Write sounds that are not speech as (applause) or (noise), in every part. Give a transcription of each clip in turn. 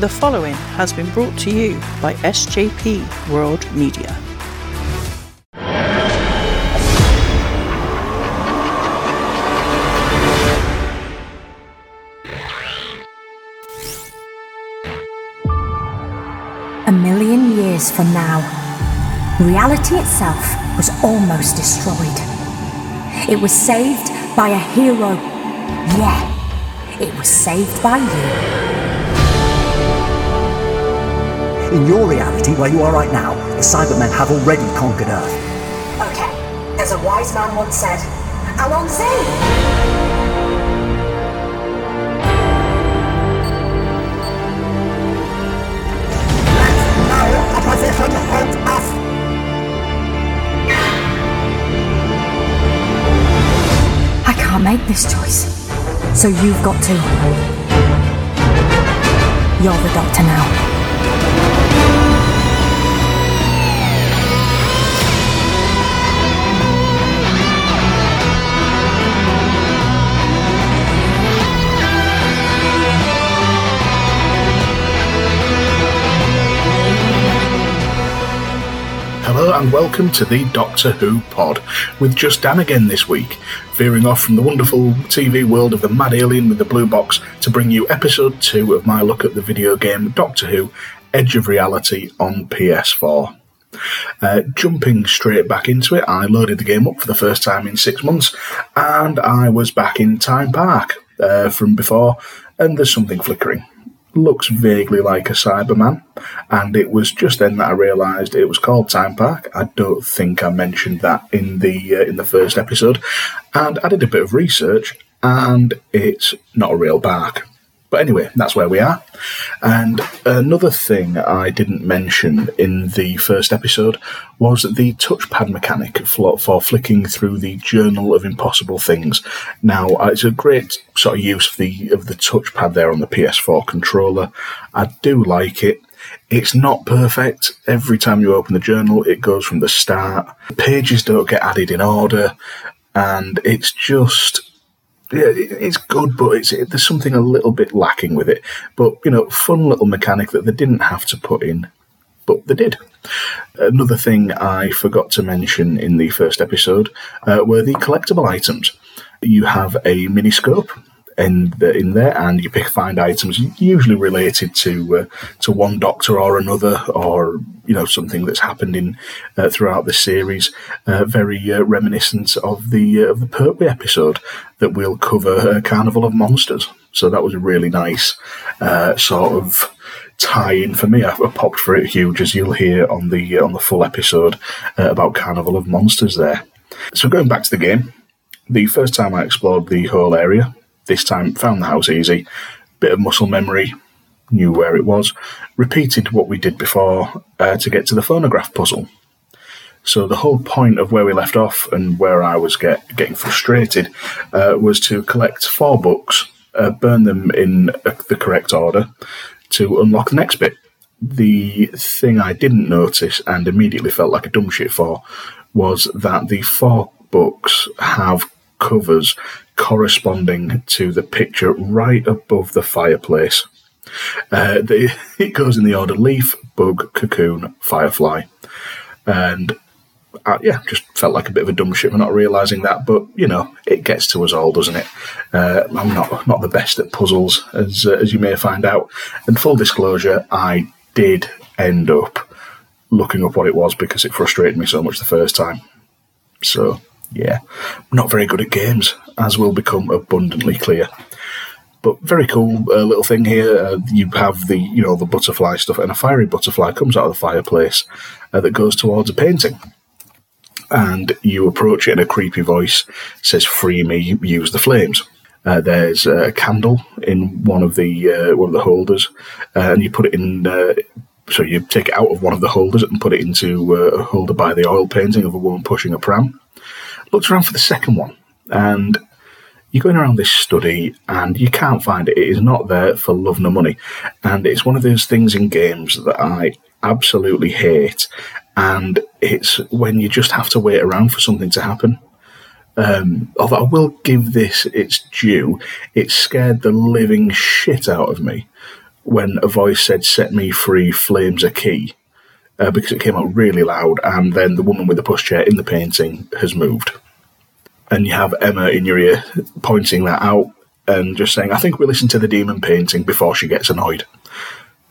The following has been brought to you by SJP World Media. A million years from now, reality itself was almost destroyed. It was saved by a hero. Yeah, it was saved by you. In your reality, where you are right now, the Cybermen have already conquered Earth. Okay, as a wise man once said, us! I can't make this choice. So you've got to. You're the doctor now. And welcome to the Doctor Who pod, with just Dan again this week, veering off from the wonderful TV world of the mad alien with the blue box to bring you episode 2 of my look at the video game Doctor Who Edge of Reality on PS4. Uh, jumping straight back into it, I loaded the game up for the first time in six months, and I was back in Time Park uh, from before, and there's something flickering looks vaguely like a Cyberman, and it was just then that I realised it was called Time Park. I don't think I mentioned that in the uh, in the first episode, and I did a bit of research, and it's not a real park. But anyway, that's where we are. And another thing I didn't mention in the first episode was the touchpad mechanic for, flicking through the Journal of Impossible Things. Now, uh, it's a great sort of use of the of the touchpad there on the PS4 controller. I do like it. It's not perfect. Every time you open the journal, it goes from the start. Pages don't get added in order, and it's just yeah, it's good, but it's it, there's something a little bit lacking with it. But you know, fun little mechanic that they didn't have to put in, but they did. Another thing I forgot to mention in the first episode uh, were the collectible items. You have a miniscope in the, in there, and you pick find items usually related to uh, to one doctor or another, or you know something that's happened in uh, throughout the series. Uh, very uh, reminiscent of the uh, of the Pertwee episode that we'll cover, uh, Carnival of Monsters. So that was a really nice sort of tie-in for me. I, I popped for it huge, as you'll hear on the on the full episode about Carnival of Monsters. There. So going back to the game, the first time I explored the whole area, this time found the house easy, bit of muscle memory, knew where it was, repeated what we did before uh, to get to the phonograph puzzle. So the whole point of where we left off and where I was get, getting frustrated uh, was to collect four books, uh, burn them in uh, the correct order to unlock the next bit. The thing I didn't notice and immediately felt like a dumb shit for was that the four books have covers corresponding to the picture right above the fireplace. Uh, (laughs) it goes in the order leaf, bug, cocoon, firefly. And uh, yeah, just felt like a bit of a dumb shit for not realizing that. But you know, it gets to us all, doesn't it? Uh, I'm not not the best at puzzles, as uh, as you may find out. And full disclosure, I did end up looking up what it was because it frustrated me so much the first time. So yeah, not very good at games, as will become abundantly clear. But very cool uh, little thing here. Uh, you have the you know the butterfly stuff, and a fiery butterfly comes out of the fireplace uh, that goes towards a painting and you approach it and a creepy voice says free me use the flames uh, there's a candle in one of the uh, one of the holders uh, and you put it in uh, so you take it out of one of the holders and put it into uh, a holder by the oil painting of a woman pushing a pram looked around for the second one and you're going around this study and you can't find it. It is not there for love nor money. And it's one of those things in games that I absolutely hate. And it's when you just have to wait around for something to happen. Um, although I will give this its due, it scared the living shit out of me when a voice said, Set me free, flames a key, uh, because it came out really loud, and then the woman with the pushchair in the painting has moved. And you have Emma in your ear pointing that out and just saying, I think we listen to the demon painting before she gets annoyed.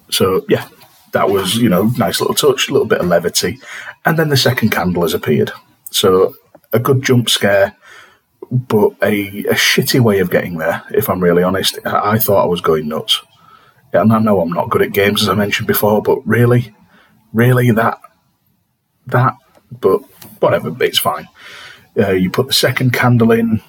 So, yeah, that was, you know, nice little touch, a little bit of levity. And then the second candle has appeared. So, a good jump scare, but a, a shitty way of getting there, if I'm really honest. I, I thought I was going nuts. And I know I'm not good at games, as I mentioned before, but really, really, that, that, but whatever, it's fine. Uh, you put the second candle in,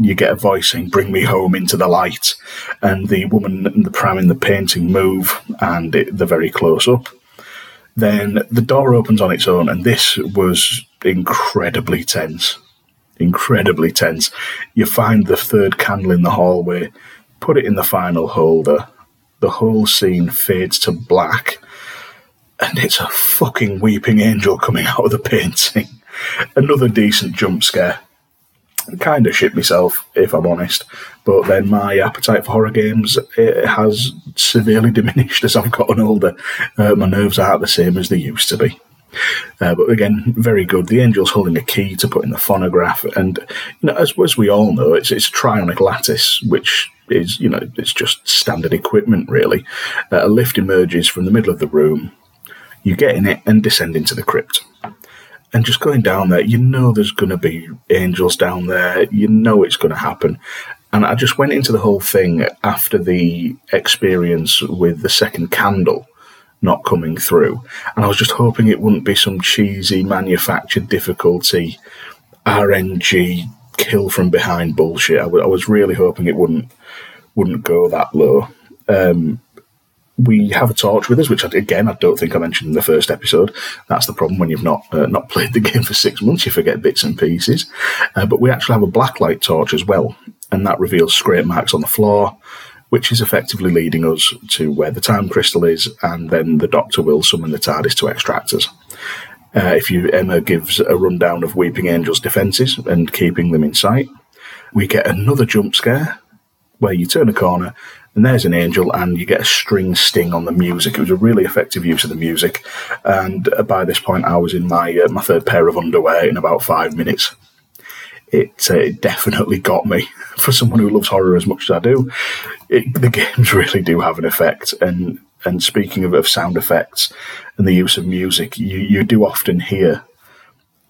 you get a voice saying, Bring me home into the light. And the woman and the pram in the painting move, and it, they're very close up. Then the door opens on its own, and this was incredibly tense. Incredibly tense. You find the third candle in the hallway, put it in the final holder. The whole scene fades to black, and it's a fucking weeping angel coming out of the painting. Another decent jump scare kind of shit myself, if I'm honest. But then my appetite for horror games has severely (laughs) diminished as I've gotten older. Uh, my nerves aren't the same as they used to be. Uh, but again, very good. The angel's holding a key to put in the phonograph, and you know, as, as we all know, it's it's trionic lattice, which is you know it's just standard equipment really. Uh, a lift emerges from the middle of the room. You get in it and descend into the crypt and just going down there, you know there's going to be angels down there. You know it's going to happen. And I just went into the whole thing after the experience with the second candle not coming through. And I was just hoping it wouldn't be some cheesy manufactured difficulty, RNG, kill from behind bullshit. I, w- I was really hoping it wouldn't wouldn't go that low. Um, we have a torch with us, which again I don't think I mentioned in the first episode. That's the problem when you've not uh, not (laughs) played the game for six months, you forget bits and pieces. Uh, but we actually have a blacklight torch as well, and that reveals scrape marks on the floor, which is effectively leading us to where the time crystal is, and then the Doctor will summon the TARDIS to extract us. Uh, if you Emma gives a rundown of Weeping Angel's defences and keeping them in sight, we get another jump scare where you turn a corner and there's an angel, and you get a string sting on the music. It was a really effective use of the music, and uh, by this point, I was in my uh, my third pair of underwear in about five minutes. It, uh, it definitely got me (laughs) for someone who loves horror as much as I do. It, the (laughs) games really do have an effect, and and speaking of, of sound effects and the use of music, you you do often hear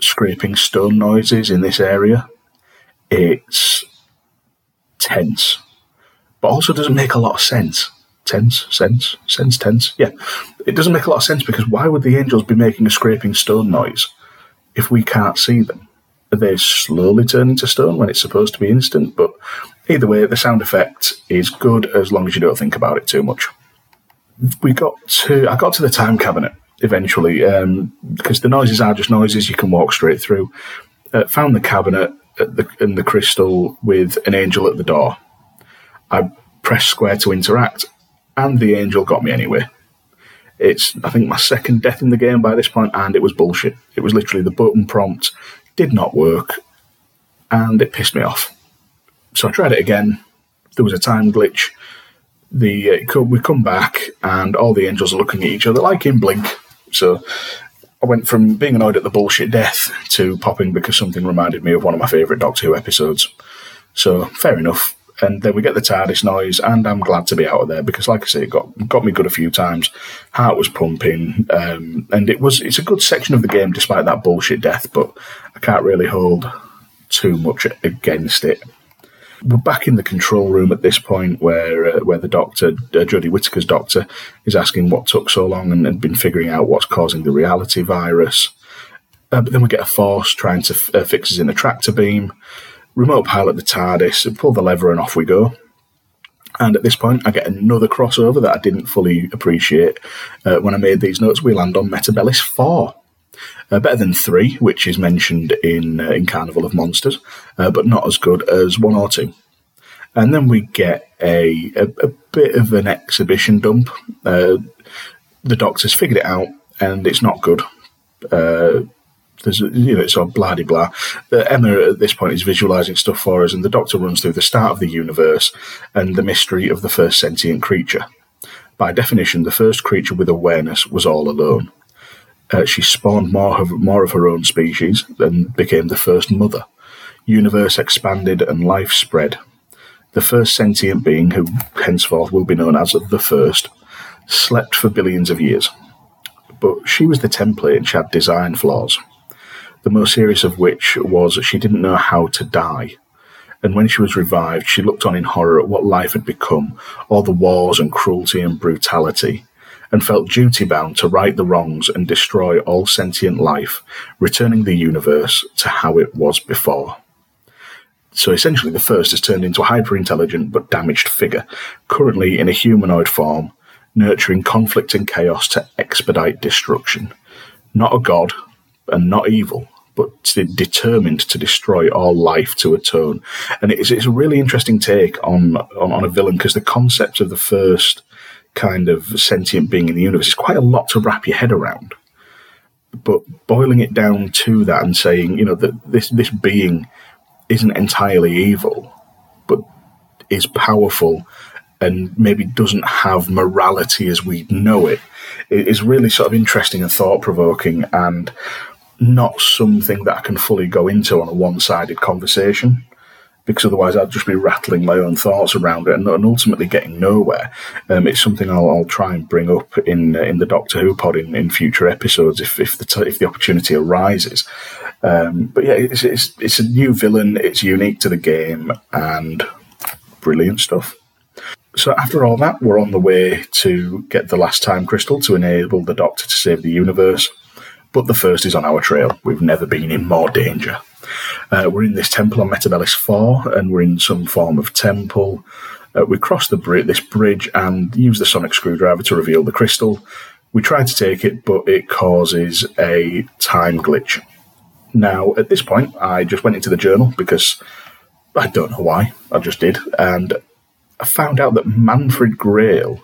scraping stone noises in this area. It's tense but also doesn't make a lot of sense. Tense, sense, sense, tense. Yeah, it doesn't make a lot of sense because why would the angels be making a scraping stone noise if we can't see them? They slowly turning to stone when it's supposed to be instant? But either way, the sound effect is good as long as you don't think about it too much. We got to, I got to the time cabinet eventually um, because the noises are just noises you can walk straight through. Uh, found the cabinet the, the crystal with an angel at the door I pressed square to interact, and the angel got me anyway. It's, I think, my second death in the game by this point, and it was bullshit. It was literally the button prompt did not work, and it pissed me off. So I tried it again. There was a time glitch. The uh, we come back, and all the angels are looking at each other like in Blink. So I went from being annoyed at the bullshit death to popping because something reminded me of one of my favourite Doctor Who episodes. So fair enough and then we get the TARDIS noise, and I'm glad to be out of there because, like I say, it got got me good a few times. Heart was pumping, um, and it was it's a good section of the game despite that bullshit death. But I can't really hold too much against it. We're back in the control room at this point, where uh, where the doctor, uh, Jodie Whittaker's doctor, is asking what took so long and, and been figuring out what's causing the reality virus. Uh, but then we get a force trying to f- uh, fix us in a tractor beam remote pilot the TARDIS, pull the lever, and off we go. And at this point, I get another crossover that I didn't fully appreciate uh, when I made these notes. We land on Metebelis 4. Uh, better than 3, which is mentioned in, uh, in Carnival of Monsters, uh, but not as good as 1 or 2. And then we get a, a, a bit of an exhibition dump. Uh, the Doctor's figured it out, and it's not good. There's you know it's all blah blah. Emma at this point is visualizing stuff for us, and the Doctor runs through the start of the universe and the mystery of the first sentient creature. By definition, the first creature with awareness was all alone. Uh, she spawned more of, more of her own species and became the first mother. Universe expanded and life spread. The first sentient being, who henceforth will be known as the First, slept for billions of years. But she was the template and she had design flaws. The most serious of which was she didn't know how to die. And when she was revived, she looked on in horror at what life had become, all the wars and cruelty and brutality, and felt duty bound to right the wrongs and destroy all sentient life, returning the universe to how it was before. So essentially, the first has turned into a hyper intelligent but damaged figure, currently in a humanoid form, nurturing conflict and chaos to expedite destruction. Not a god, and not evil, but determined to destroy all life to atone. And it's, it's a really interesting take on, on, on a villain because the concept of the first kind of sentient being in the universe is quite a lot to wrap your head around. But boiling it down to that and saying, you know, that this, this being isn't entirely evil, but is powerful and maybe doesn't have morality as we know it, it is really sort of interesting and thought provoking and not something that I can fully go into on a one sided conversation because otherwise I'd just be rattling my own thoughts around it and, and ultimately getting nowhere. Um, it's something I'll, I'll, try and bring up in uh, in the Doctor Who pod in, in future episodes if if the t- if the opportunity arises. Um, but yeah, it's, it's it's a new villain. It's unique to the game and brilliant stuff. So after all that, we're on the way to get the last time crystal to enable the Doctor to save the universe. But the first is on our trail. We've never been in more danger. Uh, we're in this temple on Metebelis 4, and we're in some form of temple. Uh, we cross the bri- this bridge and use the sonic screwdriver to reveal the crystal. We try to take it, but it causes a time glitch. Now, at this point, I just went into the journal because I don't know why. I just did. And I found out that Manfred Grayle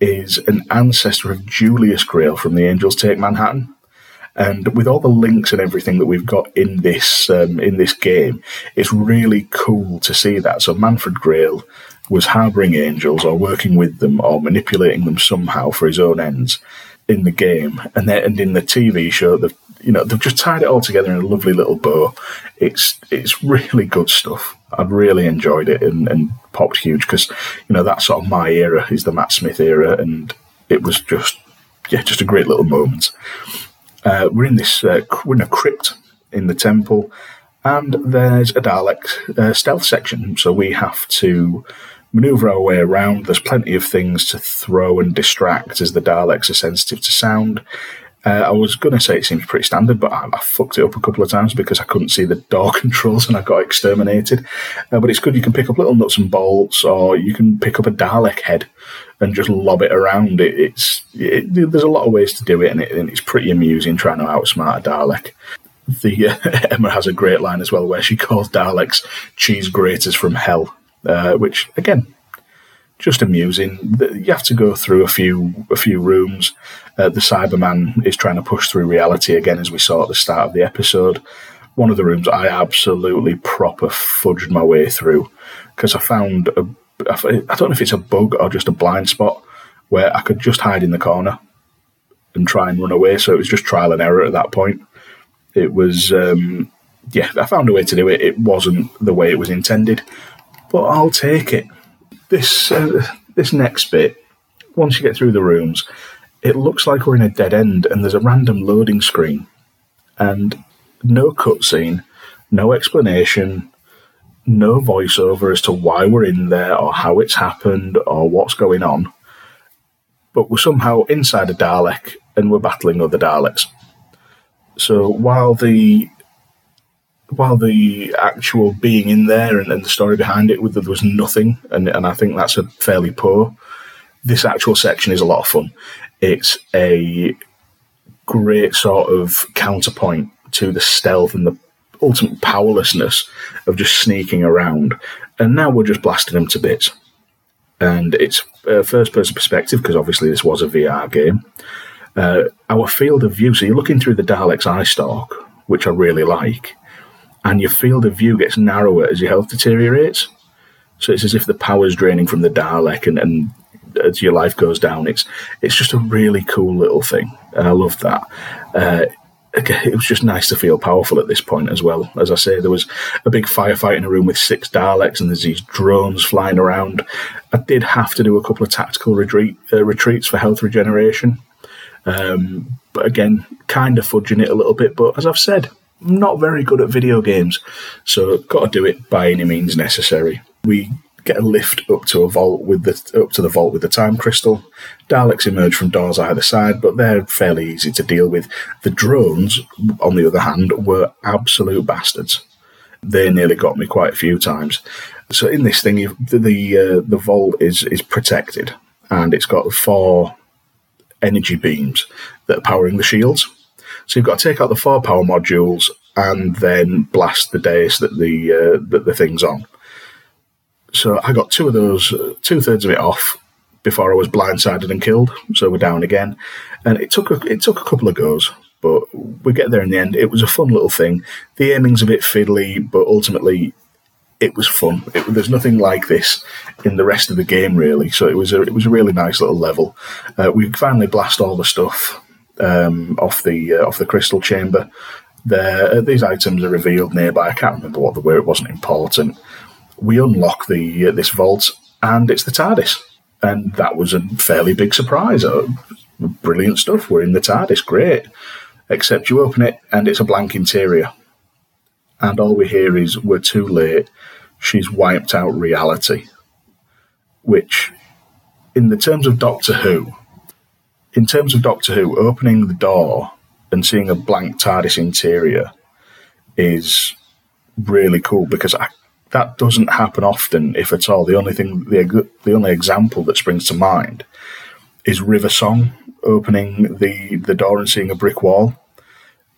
is an ancestor of Julius Grayle from the Angels Take Manhattan. And with all the links and everything that we've got in this um, in this game, it's really cool to see that. So Manfred Grayle was harboring angels or working with them or manipulating them somehow for his own ends in the game, and then and in the TV show, they've you know they've just tied it all together in a lovely little bow. It's it's really good stuff. I've really enjoyed it and, and popped huge because you know that's sort of my era is the Matt Smith era, and it was just yeah just a great little moment. Uh, we're in this, uh, we're in a crypt in the temple, and there's a Dalek uh, stealth section. So we have to maneuver our way around. There's plenty of things to throw and distract as the Daleks are sensitive to sound. Uh, I was going to say it seems pretty standard, but I, I, fucked it up a couple of times because I couldn't see the door (laughs) controls and I got exterminated. Uh, but it's good you can pick up little nuts and bolts, or you can pick up a Dalek head and just lob it around. It, it's it, there's a lot of ways to do it and, it, and it's pretty amusing trying to outsmart a Dalek. The uh, (laughs) Emma has a great line as well where she calls Daleks cheese graters from hell, uh, which again just amusing. You have to go through a few a few rooms. Uh, the Cyberman is trying to push through reality again, as we saw at the start of the episode. One of the rooms I absolutely proper fudged my way through because I found a I don't know if it's a bug or just a blind spot where I could just hide in the corner and try and run away. So it was just trial and error at that point. It was, um, yeah, I found a way to do it. It wasn't the way it was intended, but I'll take it this uh, this next bit, once you get through the rooms, it looks like we're in a dead end, and there's a random loading screen, and no cutscene, no explanation, no voiceover as to why we're in there or how it's happened or what's going on. But we're somehow inside a Dalek and we're battling other Daleks. So while the while the actual being in there and, and the story behind it, there was nothing, and, and I think that's a fairly poor. This actual section is a lot of fun. It's a great sort of counterpoint to the stealth and the ultimate powerlessness of just sneaking around. And now we're just blasting them to bits. And it's a first person perspective because obviously this was a VR game. Uh, our field of view, so you're looking through the Dalek's eye stalk, which I really like and your field of view gets narrower as your health deteriorates. So it's as if the power's draining from the Dalek, and, and as your life goes down. It's it's just a really cool little thing, I love that. Uh, it was just nice to feel powerful at this point as well. As I say, there was a big firefight in a room with six Daleks, and there's these drones flying around. I did have to do a couple of tactical retreat, uh, retreats for health regeneration, um, but again, kind of fudging it a little bit. But as I've said, I'm not very good at video games, so got to do it by any means necessary. We get a lift up to a vault with the up to the vault with the time crystal. Daleks emerge from doors either side, but they're fairly easy to deal with. The drones, on the other hand, were absolute bastards. They nearly got me quite a few times. So in this thing, the the, uh, the vault is is protected, and it's got four energy beams that are powering the shields. So you've got to take out the four power modules and then blast the dais that the uh, that the thing's on. So I got two of those, uh, two thirds of it off before I was blindsided and killed. So we're down again, and it took a, it took a couple of goes, but we get there in the end. It was a fun little thing. The aiming's a bit fiddly, but ultimately it was fun. It, there's nothing like this in the rest of the game, really. So it was a it was a really nice little level. Uh, we finally blast all the stuff um, off the uh, off the crystal chamber. There, uh, these items are revealed nearby. I can't remember what they were. It wasn't important we unlock the uh, this vault, and it's the TARDIS, and that was a fairly big surprise. Uh, brilliant stuff. We're in the TARDIS, great. Except you open it, and it's a blank interior, and all we hear is "We're too late." She's wiped out reality, which, in the terms of Doctor Who, in terms of Doctor Who, opening the door and seeing a blank TARDIS interior is really cool because I that doesn't happen often, if at all. The only thing, the, the only example that springs to mind is River Song opening the, the door and seeing a brick wall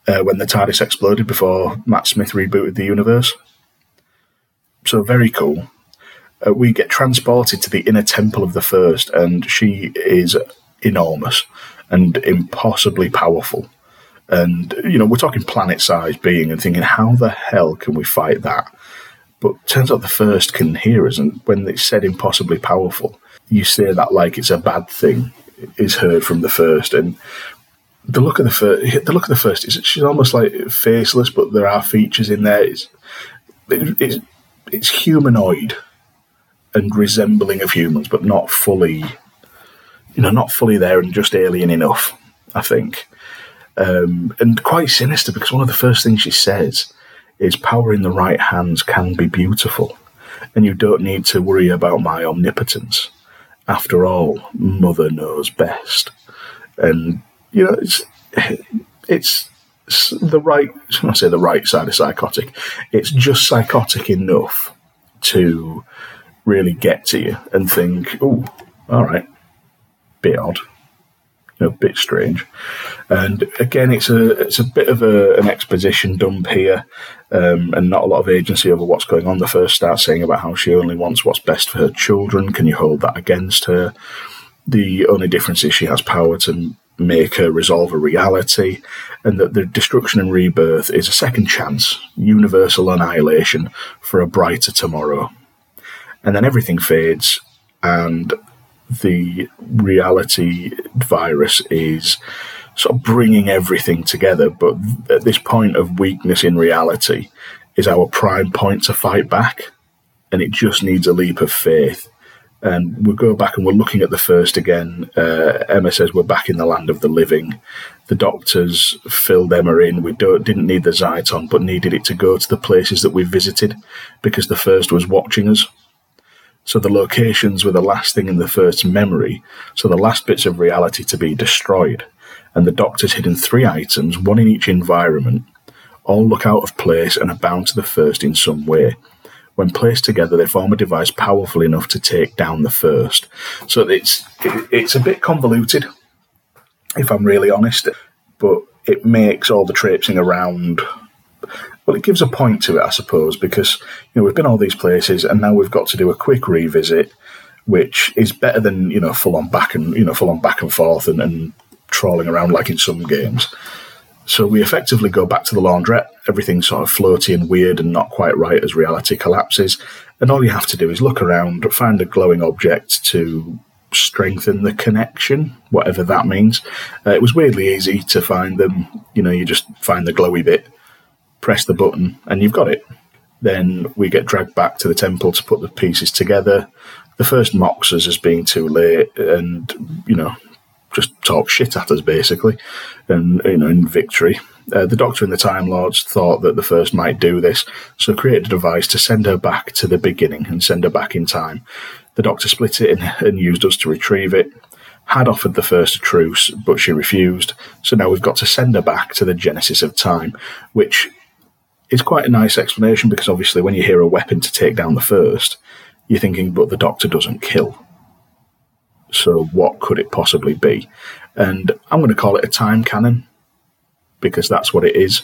uh, when the TARDIS exploded before Matt Smith rebooted the universe. So very cool. Uh, we get transported to the inner temple of the First, and she is enormous and impossibly powerful. And you know, we're talking planet-sized being, and thinking, how the hell can we fight that? But turns out the first can hear us, and when it's said impossibly powerful, you say that like it's a bad thing is heard from the first. And the look of the first, the look of the first is she's almost like faceless, but there are features in there. It's it's, it's humanoid and resembling of humans, but not fully, you know, not fully there and just alien enough. I think, um, and quite sinister because one of the first things she says is power in the right hands can be beautiful, and you don't need to worry about my omnipotence. After all, Mother knows best. And, you know, it's, it's, the right, I say the right side of psychotic, it's just psychotic enough to really get to you and think, oh, all right, bit odd a bit strange. And again, it's a it's a bit of a, an exposition dump here, um, and not a lot of agency over what's going on. The first start saying about how she only wants what's best for her children. Can you hold that against her? The only difference is she has power to make her resolve a reality, and that the destruction and rebirth is a second chance, universal annihilation for a brighter tomorrow. And then everything fades, and the reality virus is sort of bringing everything together. But at this point of weakness in reality is our prime point to fight back. And it just needs a leap of faith. And we'll go back and we're looking at the first again. Uh, Emma says we're back in the land of the living. The doctors filled Emma in. We didn't need the Zyton, but needed it to go to the places that we visited because the first was watching us. So the locations were the last thing in the first memory, so the last bits of reality to be destroyed. And the Doctor's hidden three items, one in each environment, all look out of place and are bound to the first in some way. When placed together, they form a device powerful enough to take down the first. So it's it's a bit convoluted, if I'm really honest, but it makes all the traipsing around well, it gives a point to it, I suppose, because you know we've been all these places, and now we've got to do a quick revisit, which is better than you know full on back and you know full on back and forth and, and trawling around like in some games. So we effectively go back to the laundrette. Everything's sort of floaty and weird and not quite right as reality collapses. And all you have to do is look around, find a glowing object to strengthen the connection, whatever that means. Uh, it was weirdly easy to find them. You know, you just find the glowy bit, press the button, and you've got it. Then we get dragged back to the temple to put the pieces together. The first mocks us as being too late, and you know, just talk shit at us basically, and you know, in victory. Uh, the Doctor and the Time Lords thought that the first might do this, so created a device to send her back to the beginning and send her back in time. The Doctor split it and, and used us to retrieve it. Had offered the first a truce, but she refused. So now we've got to send her back to the genesis of time, which is quite a nice explanation because obviously when you hear a weapon to take down the first, you're thinking, but the Doctor doesn't kill. So what could it possibly be? And I'm going to call it a time cannon because that's what it is.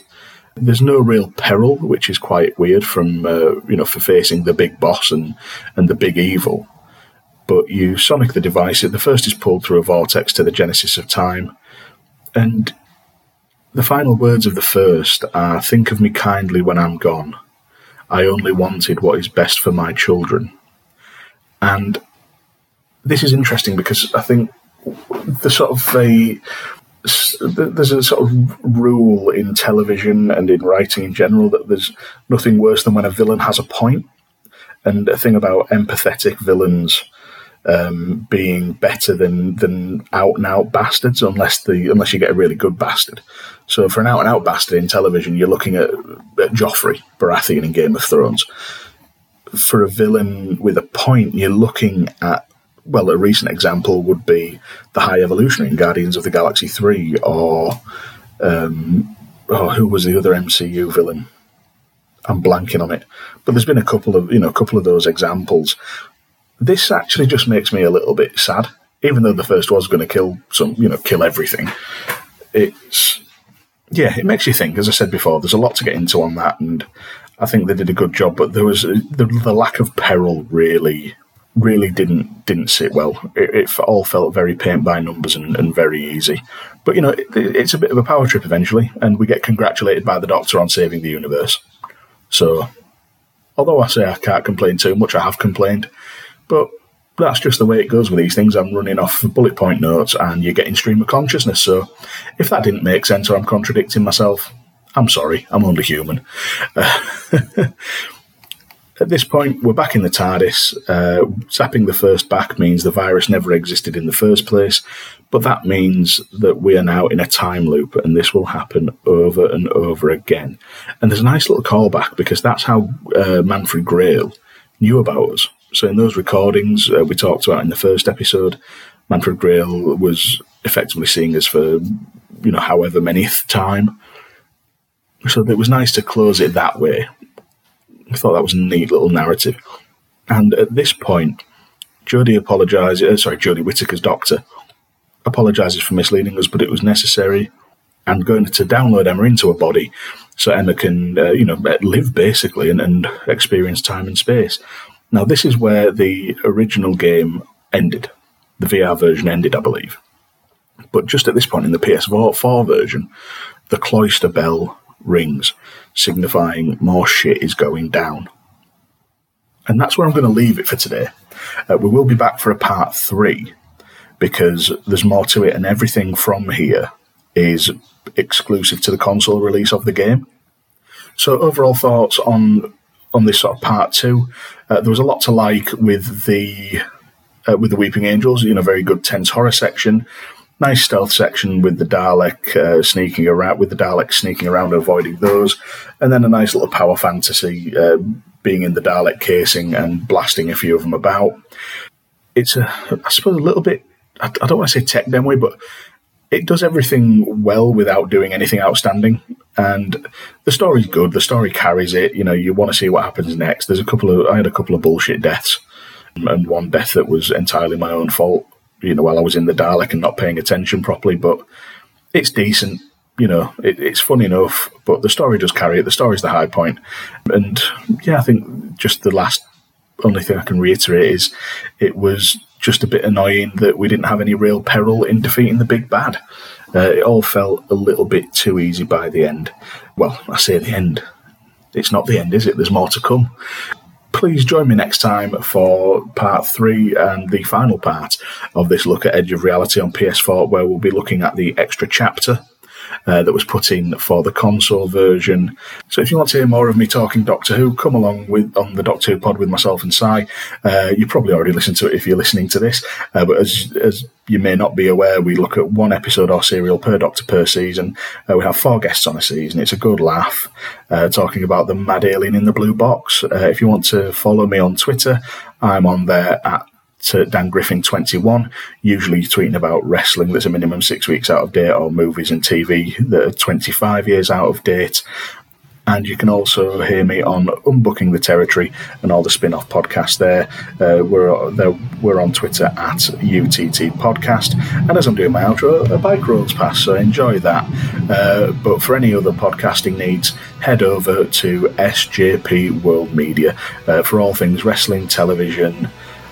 There's no real peril, which is quite weird from uh, you know for facing the big boss and and the big evil. But you sonic the device. The first is pulled through a vortex to the genesis of time, and the final words of the first are "Think of me kindly when I'm gone. I only wanted what is best for my children." And this is interesting because I think the sort of a there's a sort of rule in television and in writing in general that there's nothing worse than when a villain has a point. And a thing about empathetic villains um, being better than than out and out bastards, unless the unless you get a really good bastard. So for an out and out bastard in television, you're looking at, at Joffrey Baratheon in Game of Thrones. For a villain with a point, you're looking at well, a recent example would be the High Evolutionary in Guardians of the Galaxy 3, or um, oh, who was the other MCU villain? I'm blanking on it. But there's been a couple of you know a couple of those examples. This actually just makes me a little bit sad, even though the first was going to kill some you know kill everything. It's yeah, it makes you think. As I said before, there's a lot to get into on that, and I think they did a good job. But there was the, the lack of peril really really didn't didn't sit well. It, it all felt very paint by numbers and, and very easy. But you know, it, it's a bit of a power trip eventually, and we get congratulated by the Doctor on saving the universe. So, although I say I can't complain too much, I have complained, but that's just the way it goes with these things. I'm running off bullet point notes, and you're getting stream of consciousness. So, if that didn't make sense or I'm contradicting myself, I'm sorry. I'm only human. Uh, (laughs) At this point, we're back in the TARDIS. Uh, zapping the first back means the virus never existed in the first place, but that means that we are now in a time loop, and this will happen over and over again. And there's a nice little callback because that's how uh, Manfred Grayle knew about us. So in those recordings uh, we talked about in the first episode, Manfred Grayle was effectively seeing us for you know however many (laughs) time. So it was nice to close it that way I thought that was a neat little narrative. And at this point, Jodie apologises, uh, sorry, Jodie Whittaker's doctor apologises for misleading us, but it was necessary and going to download Emma into a body so Emma can, uh, you know, live basically and, and experience time and space. Now, this is where the original game ended. The VR version ended, I believe. But just at this point in the PS4 version, the cloister bell rings, signifying more shit is going down. And that's where I'm going to leave it for today. Uh, we will be back for a part three because there's more to it, and everything from here is exclusive to the console release of the game. So, overall thoughts on on this sort of part two. Uh, there was a lot to like with the uh, with the Weeping Angels. You know, very good tense horror section nice stealth section with the Dalek uh, sneaking around, with the Dalek sneaking around avoiding those, and then a nice little power fantasy uh, being in the Dalek casing and blasting a few of them about. It's a, I suppose, a little bit. I, I don't want to say tech demo, but it does everything well without doing anything outstanding. And the story's good. The story carries it. You know, you want to see what happens next. There's a couple of I had a couple of bullshit deaths, and one death that was entirely my own fault you know, while I was in the Dalek and not paying attention properly. But it's decent, you know, it, it's fun enough. But the story does carry it. The story's the high point, and yeah, I think just the last only thing I can reiterate is it was just a bit annoying that we didn't have any real peril in defeating the big bad. Uh, it all felt a little bit too easy by the end. Well, I say the end. It's not the end, is it? There's more to come. please join me next time for part three and the final part of this look at Edge of Reality on PS4, where we'll be looking at the extra chapter uh, that was put in for the console version. So if you want to hear more of me talking Doctor Who, come along with on the Doctor Who pod with myself and Si. Uh, you probably already listened to it if you're listening to this, uh, but as as you may not be aware, we look at one episode or serial per Doctor per season. Uh, we have four guests on a season. It's a good laugh, uh, talking about the mad alien in the blue box. If you want to follow me on Twitter, I'm on there at to Dan Griffin 21, usually tweeting about wrestling that's a minimum six weeks out of date or movies and TV that are 25 years out of date. And you can also hear me on Unbooking the Territory and all the spin off podcasts there. Uh, we're, we're on Twitter at UTT Podcast. And as I'm doing my outro, a bike rolls past, so enjoy that. Uh, but for any other podcasting needs, head over to SJP World Media uh, for all things wrestling, television,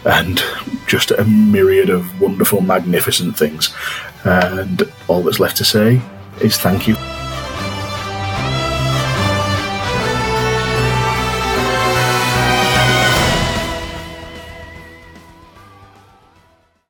and just a myriad of wonderful, magnificent things. And all that's left to say is thank you.